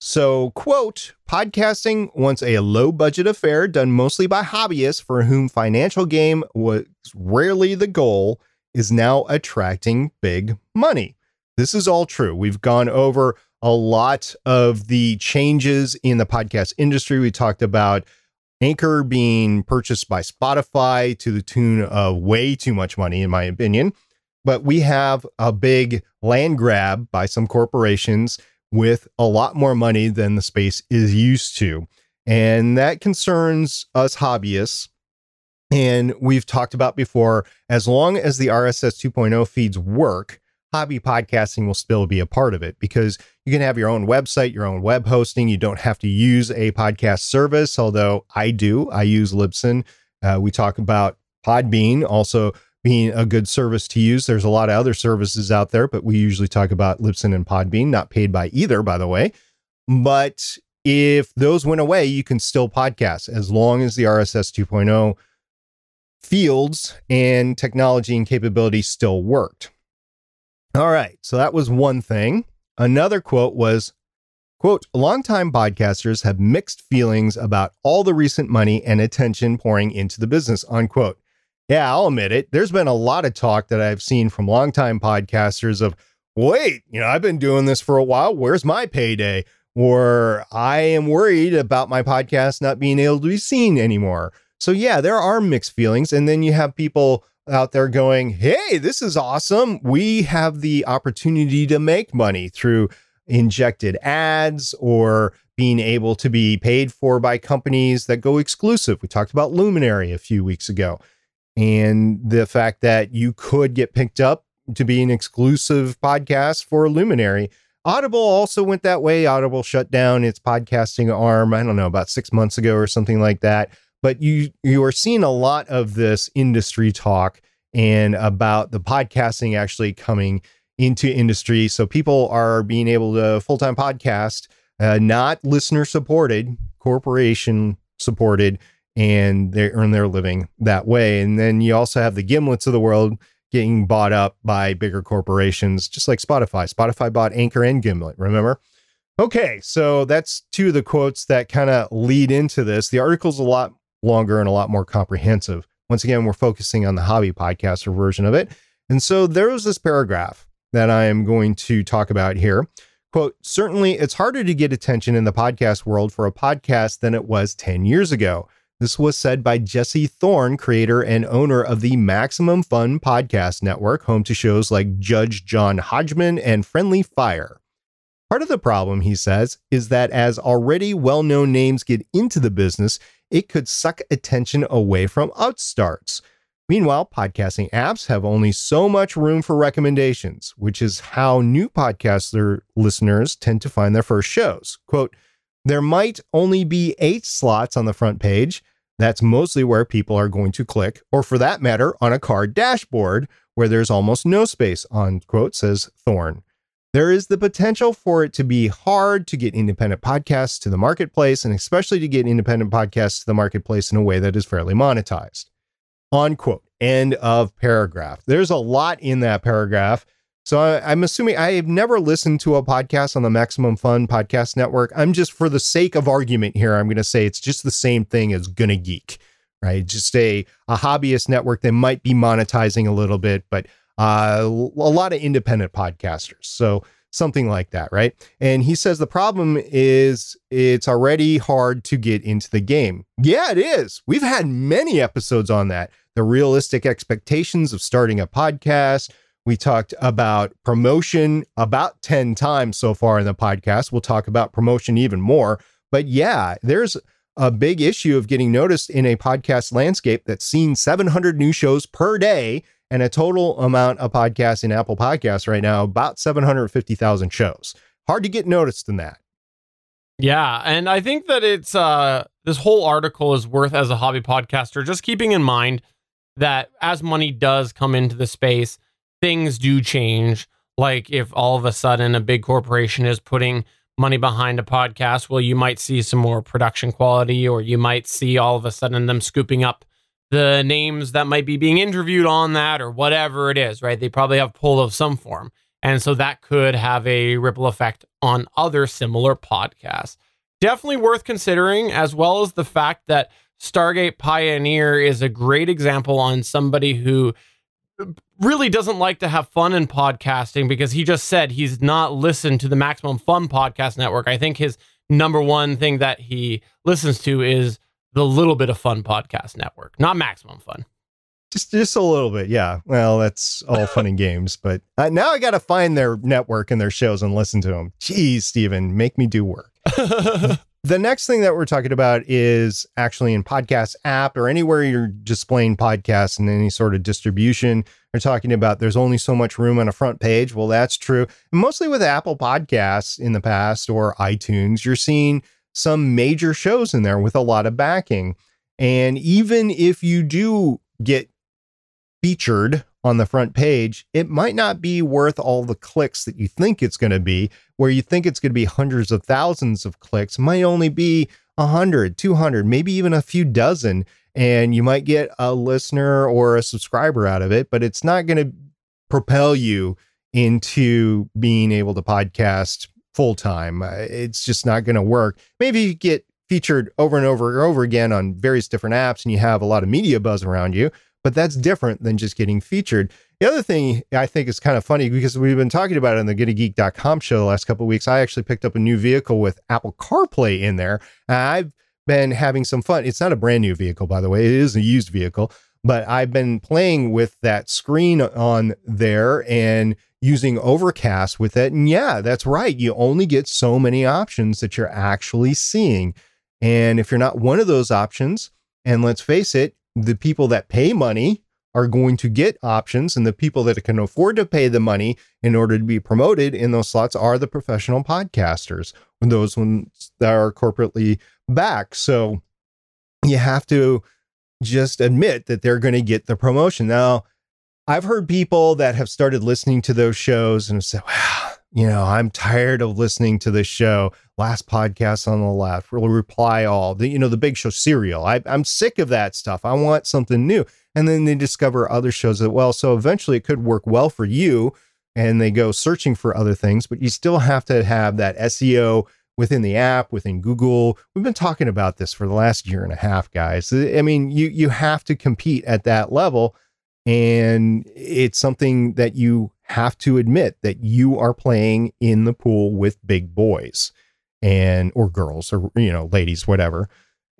So, quote, podcasting, once a low budget affair done mostly by hobbyists for whom financial gain was rarely the goal, is now attracting big money. This is all true. We've gone over a lot of the changes in the podcast industry. We talked about Anchor being purchased by Spotify to the tune of way too much money, in my opinion. But we have a big land grab by some corporations with a lot more money than the space is used to. And that concerns us hobbyists. And we've talked about before, as long as the RSS 2.0 feeds work, hobby podcasting will still be a part of it because you can have your own website, your own web hosting. You don't have to use a podcast service, although I do. I use Libsyn. Uh, we talk about Podbean also being a good service to use. There's a lot of other services out there, but we usually talk about Libsyn and Podbean, not paid by either, by the way. But if those went away, you can still podcast as long as the RSS 2.0 fields and technology and capability still worked. All right. So that was one thing. Another quote was, quote, longtime podcasters have mixed feelings about all the recent money and attention pouring into the business, unquote. Yeah, I'll admit it. There's been a lot of talk that I've seen from longtime podcasters of, wait, you know, I've been doing this for a while. Where's my payday? Or I am worried about my podcast not being able to be seen anymore. So, yeah, there are mixed feelings. And then you have people out there going, hey, this is awesome. We have the opportunity to make money through injected ads or being able to be paid for by companies that go exclusive. We talked about Luminary a few weeks ago and the fact that you could get picked up to be an exclusive podcast for Luminary. Audible also went that way. Audible shut down its podcasting arm, I don't know, about six months ago or something like that but you you are seeing a lot of this industry talk and about the podcasting actually coming into industry. So people are being able to full time podcast, uh, not listener supported, corporation supported, and they earn their living that way. And then you also have the gimlets of the world getting bought up by bigger corporations, just like Spotify. Spotify bought Anchor and Gimlet, remember? Okay, so that's two of the quotes that kind of lead into this. The article's a lot longer and a lot more comprehensive. Once again, we're focusing on the hobby podcaster version of it. And so there was this paragraph that I am going to talk about here. Quote, certainly it's harder to get attention in the podcast world for a podcast than it was 10 years ago. This was said by Jesse Thorn, creator and owner of the Maximum Fun Podcast Network, home to shows like Judge John Hodgman and Friendly Fire. Part of the problem, he says, is that as already well known names get into the business, it could suck attention away from upstarts. Meanwhile, podcasting apps have only so much room for recommendations, which is how new podcaster listeners tend to find their first shows. Quote, there might only be eight slots on the front page. That's mostly where people are going to click, or for that matter, on a car dashboard where there's almost no space, on quote, says Thorn. There is the potential for it to be hard to get independent podcasts to the marketplace, and especially to get independent podcasts to the marketplace in a way that is fairly monetized. Unquote. End of paragraph. There's a lot in that paragraph. So I, am assuming I have never listened to a podcast on the Maximum Fun Podcast Network. I'm just, for the sake of argument here, I'm going to say it's just the same thing as Gonna Geek, right? Just a, a hobbyist network that might be monetizing a little bit, but uh, a lot of independent podcasters. So something like that, right? And he says the problem is it's already hard to get into the game. Yeah, it is. We've had many episodes on that. The realistic expectations of starting a podcast. We talked about promotion about 10 times so far in the podcast. We'll talk about promotion even more. But yeah, there's a big issue of getting noticed in a podcast landscape that's seen 700 new shows per day and a total amount of podcasts in Apple Podcasts right now, about 750,000 shows. Hard to get noticed in that. Yeah, and I think that it's uh this whole article is worth as a hobby podcaster just keeping in mind that as money does come into the space, things do change. Like if all of a sudden a big corporation is putting money behind a podcast, well, you might see some more production quality, or you might see all of a sudden them scooping up the names that might be being interviewed on that, or whatever it is, right? They probably have pull of some form. And so that could have a ripple effect on other similar podcasts. Definitely worth considering, as well as the fact that Stargate Pioneer is a great example on somebody who really doesn't like to have fun in podcasting because he just said he's not listened to the Maximum Fun Podcast Network. I think his number one thing that he listens to is the Little Bit of Fun Podcast Network, not Maximum Fun. Just, just a little bit, yeah. Well, that's all fun and games, but uh, now I got to find their network and their shows and listen to them. Jeez, Stephen, make me do work. [LAUGHS] the next thing that we're talking about is actually in podcast app or anywhere you're displaying podcasts in any sort of distribution. We're talking about there's only so much room on a front page. Well, that's true. Mostly with Apple Podcasts in the past or iTunes, you're seeing some major shows in there with a lot of backing. And even if you do get featured on the front page, it might not be worth all the clicks that you think it's going to be. Where you think it's going to be hundreds of thousands of clicks, might only be 100, 200, maybe even a few dozen. And you might get a listener or a subscriber out of it, but it's not going to propel you into being able to podcast full time. Uh, it's just not going to work. Maybe you get featured over and over and over again on various different apps and you have a lot of media buzz around you but that's different than just getting featured. The other thing I think is kind of funny because we've been talking about it on the GonnaGeek.com show the last couple of weeks. I actually picked up a new vehicle with Apple CarPlay in there. I've been having some fun. It's not a brand new vehicle, by the way, it is a used vehicle, but I've been playing with that screen on there and using Overcast with it. And yeah, that's right. You only get so many options that you're actually seeing. And if you're not one of those options, and let's face it, the people that pay money are going to get options and the people that can afford to pay the money in order to be promoted in those slots are the professional podcasters those ones that are corporately backed. So you have to just admit that they're going to get the promotion. Now i've heard people that have started listening to those shows and have said wow you know i'm tired of listening to this show last podcast on the left, will reply all, the, you know, the big show serial. I, I'm sick of that stuff. I want something new. And then they discover other shows that, well, so eventually it could work well for you. And they go searching for other things, but you still have to have that SEO within the app, within Google. We've been talking about this for the last year and a half, guys. I mean, you you have to compete at that level. And it's something that you have to admit that you are playing in the pool with big boys and or girls or you know ladies whatever.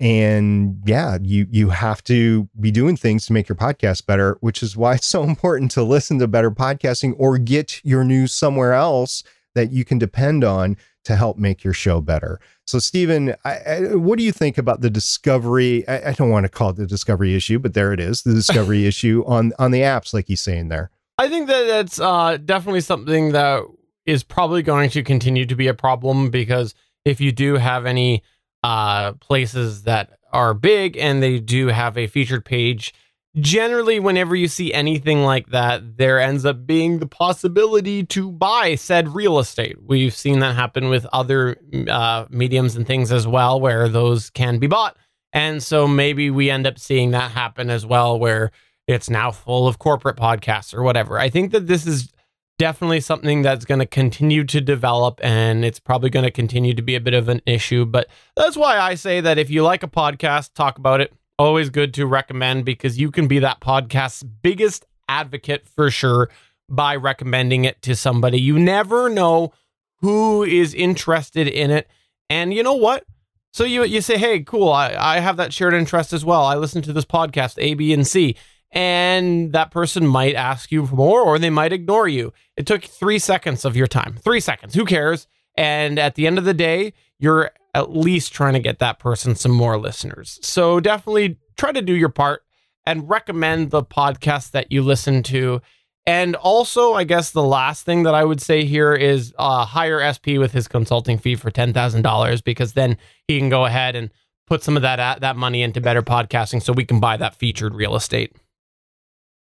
And yeah you you have to be doing things to make your podcast better which is why [LAUGHS] it's so important to listen to better podcasting or get your news somewhere else that you can depend on to help make your show better. So stephen I, I, what do you think about the discovery I, I don't want to call it the discovery issue but there it is the [LAUGHS] discovery issue on on the apps like he's saying there i think that that's uh, definitely something that is probably going to continue to be a problem because if you do have any uh, places that are big and they do have a featured page, generally, whenever you see anything like that, there ends up being the possibility to buy said real estate. We've seen that happen with other uh, mediums and things as well, where those can be bought. And so maybe we end up seeing that happen as well, where it's now full of corporate podcasts or whatever. I think that this is definitely something that's going to continue to develop and it's probably going to continue to be a bit of an issue. But that's why I say that if you like a podcast, talk about it. Always good to recommend because you can be that podcast's biggest advocate for sure by recommending it to somebody. You never know who is interested in it. And you know what? So you you say, hey, cool, I, I have that shared interest as well. I listen to this podcast, A, B, and C and that person might ask you for more or they might ignore you. It took three seconds of your time. Three seconds. Who cares? And at the end of the day, you're at least trying to get that person some more listeners. So definitely try to do your part and recommend the podcast that you listen to. And also, I guess the last thing that I would say here is uh, hire SP with his consulting fee for ten thousand dollars because then he can go ahead and put some of that that money into better podcasting, so we can buy that featured real estate.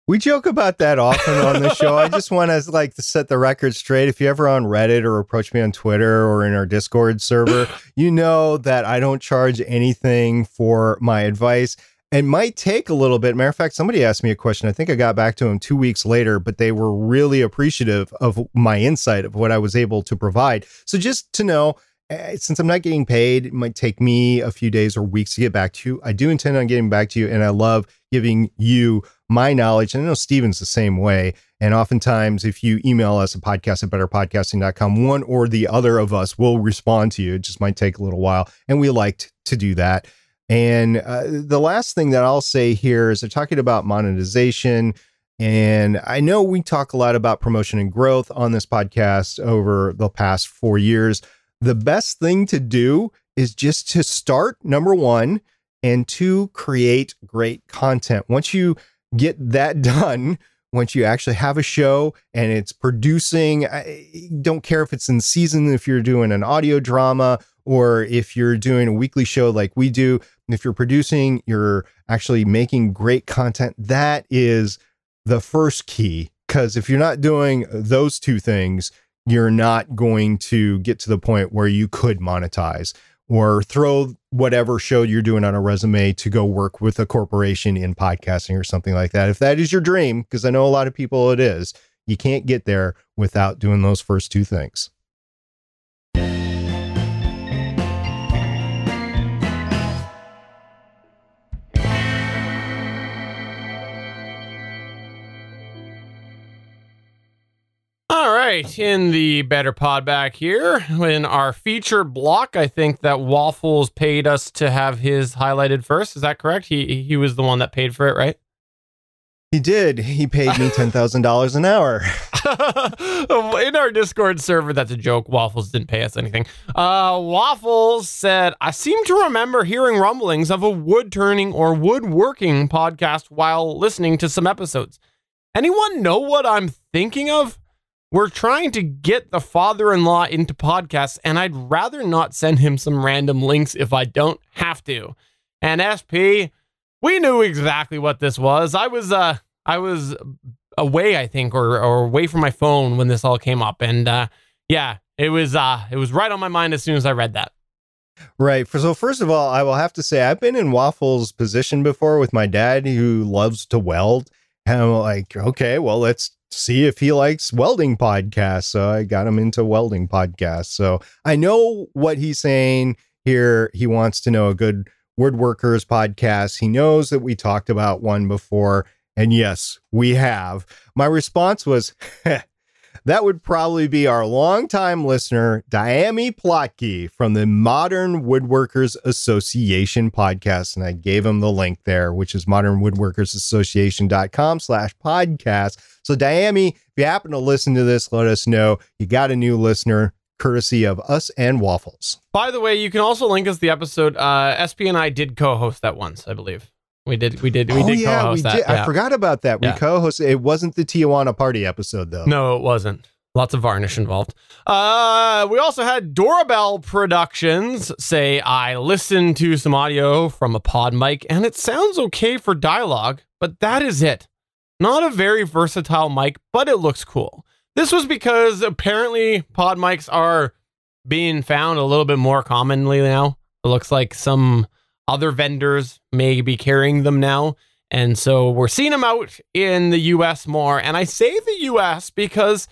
We joke about that often on the show. I just want to like to set the record straight. If you ever on Reddit or approach me on Twitter or in our Discord server, [LAUGHS] you know that I don't charge anything for my advice. It might take a little bit. Matter of fact, somebody asked me a question. I think I got back to them two weeks later, but they were really appreciative of my insight of what I was able to provide. So just to know, eh, since I'm not getting paid, it might take me a few days or weeks to get back to you. I do intend on getting back to you, and I love giving you my knowledge. And I know Stephen's the same way. And oftentimes, if you email us a podcast at betterpodcasting.com, one or the other of us will respond to you. It just might take a little while. And we liked to do that. And uh, the last thing that I'll say here is they're talking about monetization. And I know we talk a lot about promotion and growth on this podcast over the past four years. The best thing to do is just to start, number one, and two, create great content. Once you get that [LAUGHS] done once you actually have a show and it's producing. I don't care if it's in season if you're doing an audio drama or if you're doing a weekly show like we do if you're producing you're actually making great content that is the first key. Because if you're not doing those two things you're not going to get to the point where you could monetize or throw whatever show you're doing on a resume to go work with a corporation in podcasting or something like that. If that is your dream, because I know a lot of people it is, you can't get there without doing those first two things. Right, in the better pod back here, in our feature block, I think that Waffles paid us to have his highlighted first. Is that correct? He he was the one that paid for it, right? He did. He paid me ten thousand dollars an hour. [LAUGHS] [LAUGHS] in our Discord server, that's a joke. Waffles didn't pay us anything. Uh, Waffles said, "I seem to remember hearing rumblings of a wood turning or woodworking podcast while listening to some episodes. Anyone know what I'm thinking of?" We're trying to get the father in law into podcasts, and I'd rather not send him some random links if I don't have to. And SP, we knew exactly what this was. I was uh I was away, I think, or or away from my phone when this all came up. And uh yeah, it was uh it was right on my mind as soon as I read that. Right. So first of all, I will have to say I've been in Waffle's position before with my dad who loves to weld. And I'm like, okay, well, let's see if he likes welding podcasts. So I got him into welding podcasts. So I know what he's saying here. He wants to know a good woodworkers podcast. He knows that we talked about one before. And yes, we have. My response was, [LAUGHS] that would probably be our longtime listener, Dyami Plotke from the Modern Woodworkers Association podcast. And I gave him the link there, which is modernwoodworkersassociation.com slash podcast. So Diami, if you happen to listen to this, let us know you got a new listener courtesy of us and Waffles. By the way, you can also link us the episode. Uh, SP and I did co-host that once, I believe. We did. We did. We oh, did yeah, co-host we that. Did. Yeah. I forgot about that. We yeah. co-hosted. It wasn't the Tijuana party episode though. No, it wasn't. Lots of varnish involved. Uh, we also had Doorbell Productions say, I listened to some audio from a pod mic and it sounds okay for dialogue, but that is it. Not a very versatile mic, but it looks cool. This was because apparently pod mics are being found a little bit more commonly now. It looks like some other vendors may be carrying them now. And so we're seeing them out in the US more. And I say the US because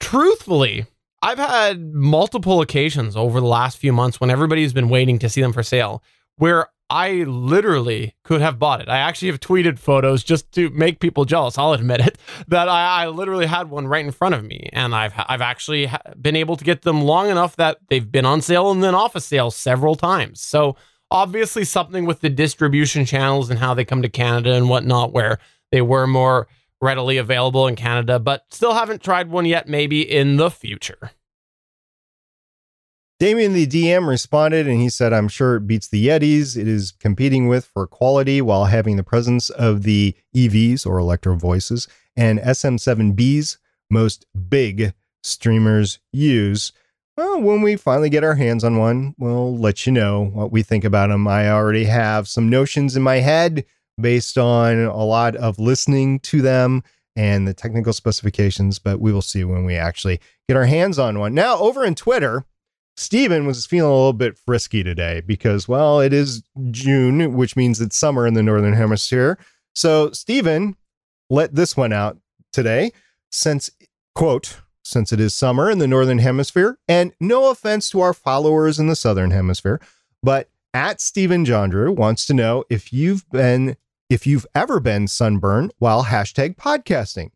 truthfully, I've had multiple occasions over the last few months when everybody's been waiting to see them for sale where I literally could have bought it. I actually have tweeted photos just to make people jealous. I'll admit it [LAUGHS] that I, I literally had one right in front of me, and I've I've actually been able to get them long enough that they've been on sale and then off a of sale several times. So obviously something with the distribution channels and how they come to Canada and whatnot, where they were more readily available in Canada, but still haven't tried one yet, maybe in the future. Damien the DM responded and he said, I'm sure it beats the Yetis. It is competing with for quality while having the presence of the EVs or Electro Voices and SM7Bs most big streamers use. Well, when we finally get our hands on one, we'll let you know what we think about them. I already have some notions in my head, based on a lot of listening to them and the technical specifications, but we will see when we actually get our hands on one. Now, over in Twitter, Stephen was feeling a little bit frisky today because, well, it is June, which means it's summer in the Northern Hemisphere. So, Stephen let this one out today since, quote, since it is summer in the Northern Hemisphere, and no offense to our followers in the Southern Hemisphere, but at Stephen Jondrew wants to know if you've been, if you've ever been sunburned while hashtag podcasting.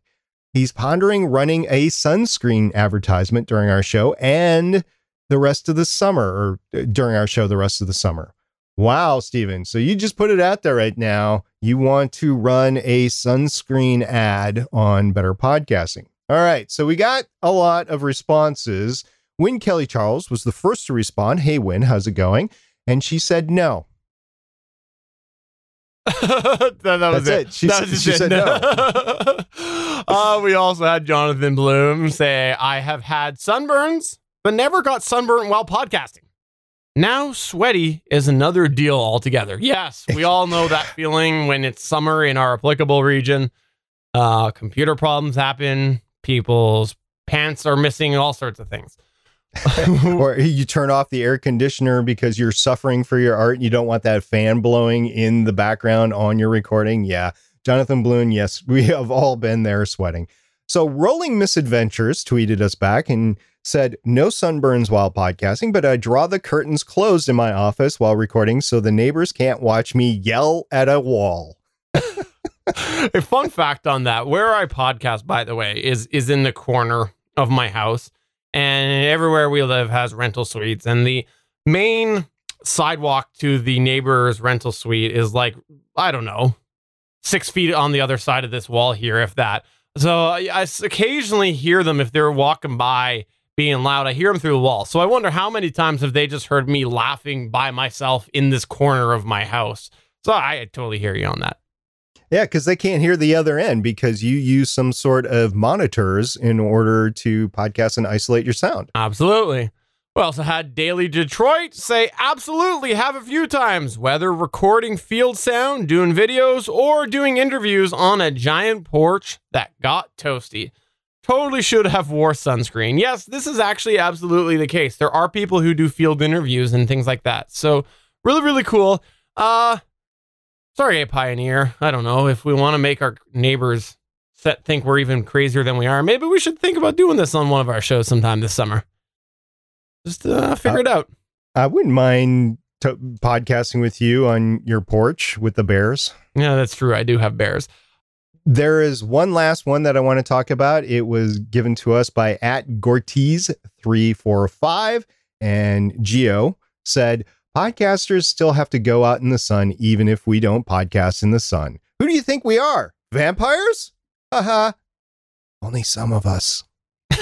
He's pondering running a sunscreen advertisement during our show and the rest of the summer, or uh, during our show the rest of the summer. Wow, Stephen. So you just put it out there right now. You want to run a sunscreen ad on Better Podcasting. All right. So we got a lot of responses. Win Kelly Charles was the first to respond. Hey, Win, how's it going? And she said no. [LAUGHS] that, that was That's it. it. She that said- was she it. said [LAUGHS] uh, we also had Jonathan Bloom say, I have had sunburns, but never got sunburnt while podcasting. Now, sweaty is another deal altogether. Yes, we all know that [LAUGHS] feeling when it's summer in our applicable region. Uh, computer problems happen, people's pants are missing, all sorts of things. [LAUGHS] or you turn off the air conditioner because you're suffering for your art. And you don't want that fan blowing in the background on your recording. Yeah. Jonathan Bloom, yes, [LAUGHS] we have all been there sweating. So Rolling Misadventures tweeted us back and said, No sunburns while podcasting, but I draw the curtains closed in my office while recording so the neighbors can't watch me yell at a wall. [LAUGHS] a fun fact on that where i podcast by the way is is in the corner of my house and everywhere we live has rental suites and the main sidewalk to the neighbor's rental suite is like i don't know six feet on the other side of this wall here if that. So I occasionally hear them if they're walking by being loud i hear them through the wall. So i wonder how many times have they just heard me laughing by myself in this corner of my house. So i totally hear you on that Yeah, because they can't hear the other end because you use some sort of monitors in order to podcast and isolate your sound. Absolutely. We also had Daily Detroit say absolutely have a few times, whether recording field sound, doing videos, or doing interviews on a giant porch that got toasty. Totally should have wore sunscreen. Yes, this is actually absolutely the case. There are people who do field interviews and things like that. So really, really cool. Uh sorry, a pioneer. I don't know if we want to make our neighbors set, think we're even crazier than we are. Maybe we should think about doing this on one of our shows sometime this summer. Just uh, figure it out. I wouldn't mind to podcasting with you on your porch with the bears. Yeah, that's true. I do have bears. There is one last one that I want to talk about. It was given to us by at Gortiz345 and Geo said, Podcasters still have to go out in the sun even if we don't podcast in the sun. Who do you think we are? Vampires? Haha. Only some of us. [LAUGHS]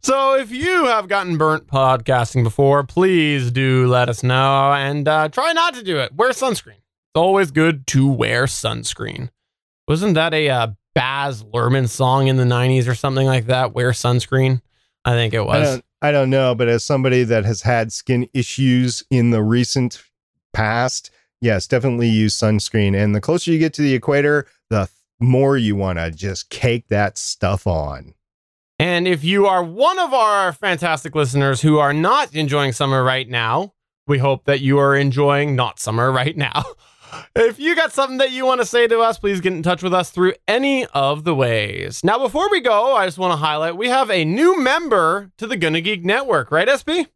so if you have gotten burnt podcasting before, please do let us know and uh, try not to do it. Wear sunscreen. It's always good to wear sunscreen. Wasn't that a uh, Baz Luhrmann song in the 90s or something like that? Wear sunscreen? I think it I was. I don't know, but as somebody that has had skin issues in the recent past, yes, definitely use sunscreen. And the closer you get to the equator, the more you want to just cake that stuff on. And if you are one of our fantastic listeners who are not enjoying summer right now, we hope that you are enjoying not summer right now. [LAUGHS] If you got something that you want to say to us, please get in touch with us through any of the ways. Now, before we go, I just want to highlight we have a new member to the Gonna Geek Network, right, SP?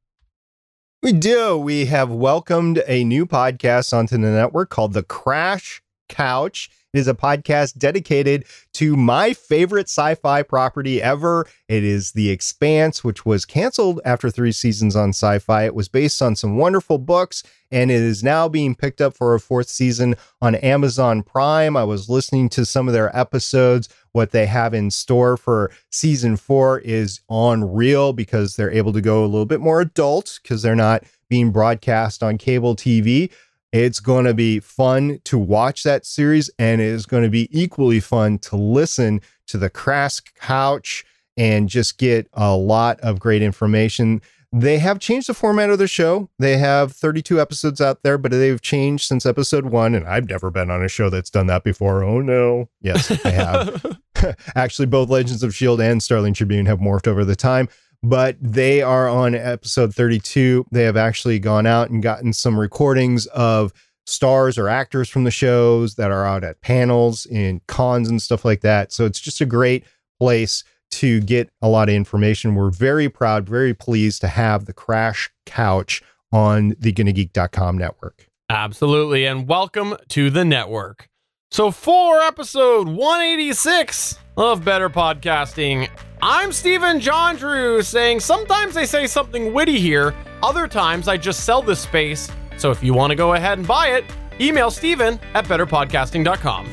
We do. We have welcomed a new podcast onto the network called The Crash Couch. Is a podcast dedicated to my favorite sci fi property ever. It is The Expanse, which was canceled after three seasons on sci fi. It was based on some wonderful books, and it is now being picked up for a fourth season on Amazon Prime. I was listening to some of their episodes. What they have in store for season four is unreal because they're able to go a little bit more adult because they're not being broadcast on cable TV. It's going to be fun to watch that series, and it is going to be equally fun to listen to the Crash Couch and just get a lot of great information. They have changed the format of the show. They have 32 episodes out there, but they've changed since episode one. And I've never been on a show that's done that before. Oh, no. Yes, I have. [LAUGHS] [LAUGHS] Actually, both Legends of S.H.I.E.L.D. and Starling Tribune have morphed over the time, but they are on episode 32. They have actually gone out and gotten some recordings of stars or actors from the shows that are out at panels in cons and stuff like that. So it's just a great place to get a lot of information. We're very proud, very pleased to have the Crash Couch on the GonnaGeek.com network. Absolutely. And welcome to the network. So, for episode 186 of Better Podcasting, I'm Stephen Jondrew saying sometimes I say something witty here, other times I just sell this space. So, if you want to go ahead and buy it, email Stephen at betterpodcasting.com.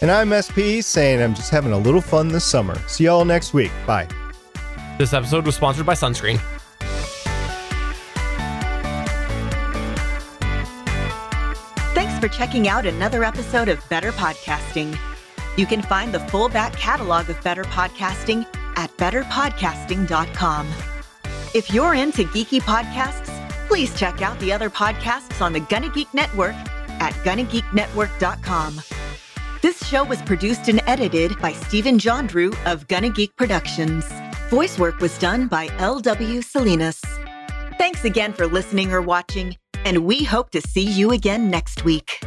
And I'm SP saying I'm just having a little fun this summer. See y'all next week. Bye. This episode was sponsored by Sunscreen. For checking out another episode of Better Podcasting. You can find the full back catalog of Better Podcasting at betterpodcasting.com. If you're into geeky podcasts, please check out the other podcasts on the Gonna Geek Network at GonnaGeekNetwork.com. This show was produced and edited by Stephen Jondrew of Gonna Geek Productions. Voice work was done by L.W. Salinas. Thanks again for listening or watching, and we hope to see you again next week.